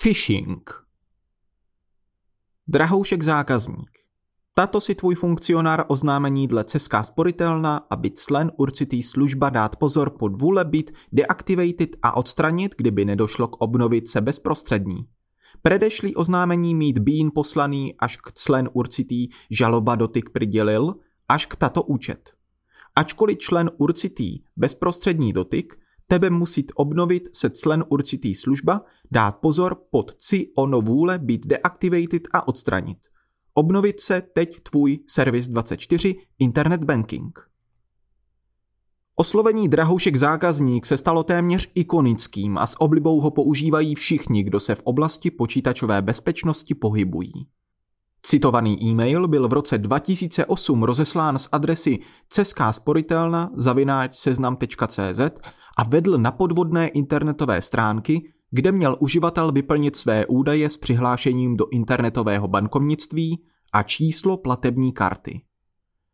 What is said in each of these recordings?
Phishing. Drahoušek zákazník. Tato si tvůj funkcionár oznámení dle ceská sporitelna a byt slen určitý služba dát pozor pod vůle být deactivated a odstranit, kdyby nedošlo k obnovit se bezprostřední. Predešlý oznámení mít bín poslaný až k clen určitý žaloba dotyk přidělil, až k tato účet. Ačkoliv člen určitý bezprostřední dotyk, tebe musí obnovit se člen určitý služba, dát pozor pod ci ono vůle být deactivated a odstranit. Obnovit se teď tvůj Service 24 Internet Banking. Oslovení drahoušek zákazník se stalo téměř ikonickým a s oblibou ho používají všichni, kdo se v oblasti počítačové bezpečnosti pohybují. Citovaný e-mail byl v roce 2008 rozeslán z adresy ceská sporitelna zavináč seznam.cz a vedl na podvodné internetové stránky, kde měl uživatel vyplnit své údaje s přihlášením do internetového bankovnictví a číslo platební karty.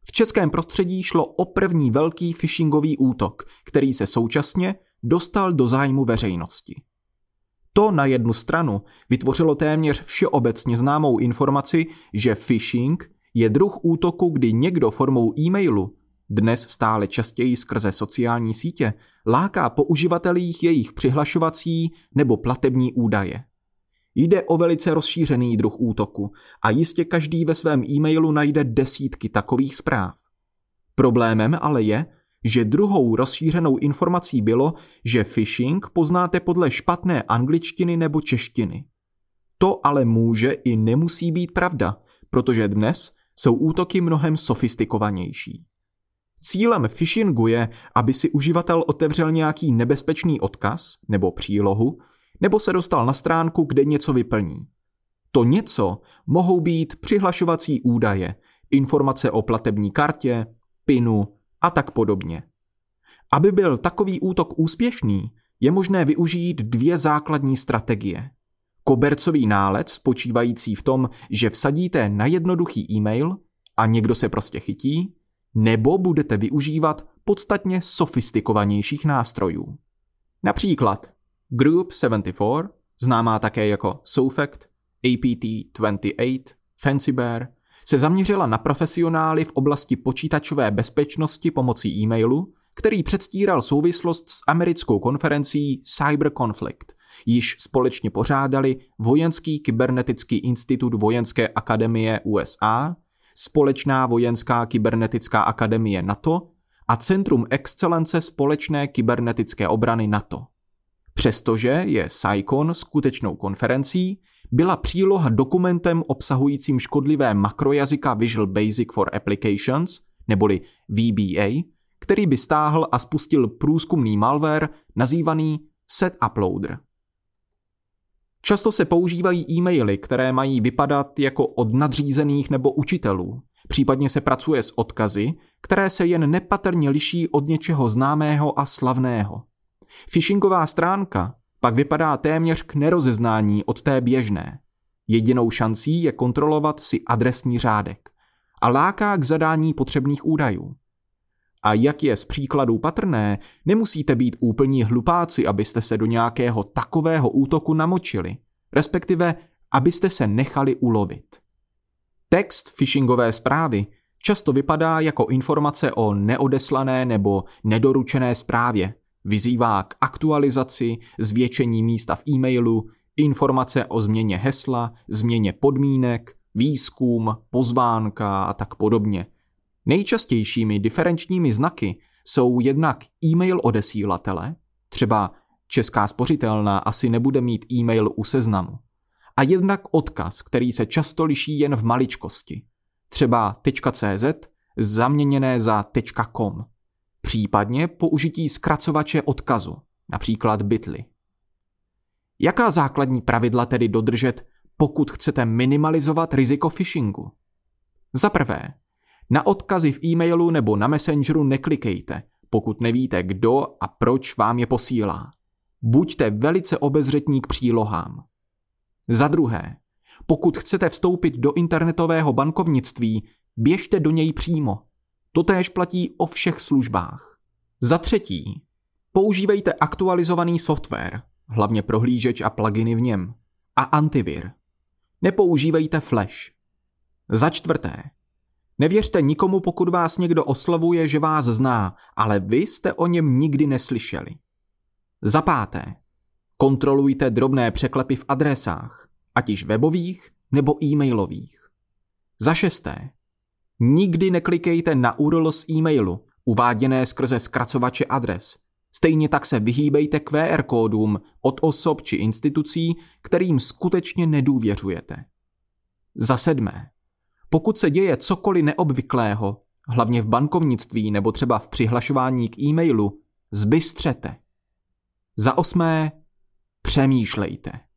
V českém prostředí šlo o první velký phishingový útok, který se současně dostal do zájmu veřejnosti. To na jednu stranu vytvořilo téměř všeobecně známou informaci, že phishing je druh útoku, kdy někdo formou e-mailu, dnes stále častěji skrze sociální sítě, láká po uživatelích jejich přihlašovací nebo platební údaje. Jde o velice rozšířený druh útoku a jistě každý ve svém e-mailu najde desítky takových zpráv. Problémem ale je, že druhou rozšířenou informací bylo, že phishing poznáte podle špatné angličtiny nebo češtiny. To ale může i nemusí být pravda, protože dnes jsou útoky mnohem sofistikovanější. Cílem phishingu je, aby si uživatel otevřel nějaký nebezpečný odkaz nebo přílohu, nebo se dostal na stránku, kde něco vyplní. To něco mohou být přihlašovací údaje, informace o platební kartě, pinu a tak podobně. Aby byl takový útok úspěšný, je možné využít dvě základní strategie. Kobercový nálet spočívající v tom, že vsadíte na jednoduchý e-mail a někdo se prostě chytí, nebo budete využívat podstatně sofistikovanějších nástrojů. Například Group 74, známá také jako Sofact, APT28, Fancy Bear, se zaměřila na profesionály v oblasti počítačové bezpečnosti pomocí e-mailu, který předstíral souvislost s americkou konferencí Cyber Conflict, již společně pořádali Vojenský kybernetický institut Vojenské akademie USA, Společná vojenská kybernetická akademie NATO a Centrum excelence společné kybernetické obrany NATO. Přestože je SciCon skutečnou konferencí, byla příloha dokumentem obsahujícím škodlivé makrojazyka Visual Basic for Applications, neboli VBA, který by stáhl a spustil průzkumný malware nazývaný Set Uploader. Často se používají e-maily, které mají vypadat jako od nadřízených nebo učitelů. Případně se pracuje s odkazy, které se jen nepatrně liší od něčeho známého a slavného. Phishingová stránka pak vypadá téměř k nerozeznání od té běžné. Jedinou šancí je kontrolovat si adresní řádek a láká k zadání potřebných údajů. A jak je z příkladů patrné, nemusíte být úplní hlupáci, abyste se do nějakého takového útoku namočili, respektive abyste se nechali ulovit. Text phishingové zprávy často vypadá jako informace o neodeslané nebo nedoručené zprávě, Vyzývá k aktualizaci, zvětšení místa v e-mailu, informace o změně hesla, změně podmínek, výzkum, pozvánka a tak podobně. Nejčastějšími diferenčními znaky jsou jednak e-mail odesílatele, třeba Česká spořitelná asi nebude mít e-mail u seznamu, a jednak odkaz, který se často liší jen v maličkosti, třeba .cz zaměněné za .com případně použití zkracovače odkazu, například bitly. Jaká základní pravidla tedy dodržet, pokud chcete minimalizovat riziko phishingu? Za prvé, na odkazy v e-mailu nebo na messengeru neklikejte, pokud nevíte, kdo a proč vám je posílá. Buďte velice obezřetní k přílohám. Za druhé, pokud chcete vstoupit do internetového bankovnictví, běžte do něj přímo. Totéž platí o všech službách. Za třetí, používejte aktualizovaný software, hlavně prohlížeč a pluginy v něm. a antivir. Nepoužívejte flash. Za čtvrté. Nevěřte nikomu, pokud vás někdo oslovuje, že vás zná, ale vy jste o něm nikdy neslyšeli. Za páté. Kontrolujte drobné překlepy v adresách, ať již webových nebo e-mailových. Za šesté. Nikdy neklikejte na URL z e-mailu, uváděné skrze zkracovače adres. Stejně tak se vyhýbejte QR kódům od osob či institucí, kterým skutečně nedůvěřujete. Za sedmé. Pokud se děje cokoliv neobvyklého, hlavně v bankovnictví nebo třeba v přihlašování k e-mailu, zbystřete. Za osmé, přemýšlejte.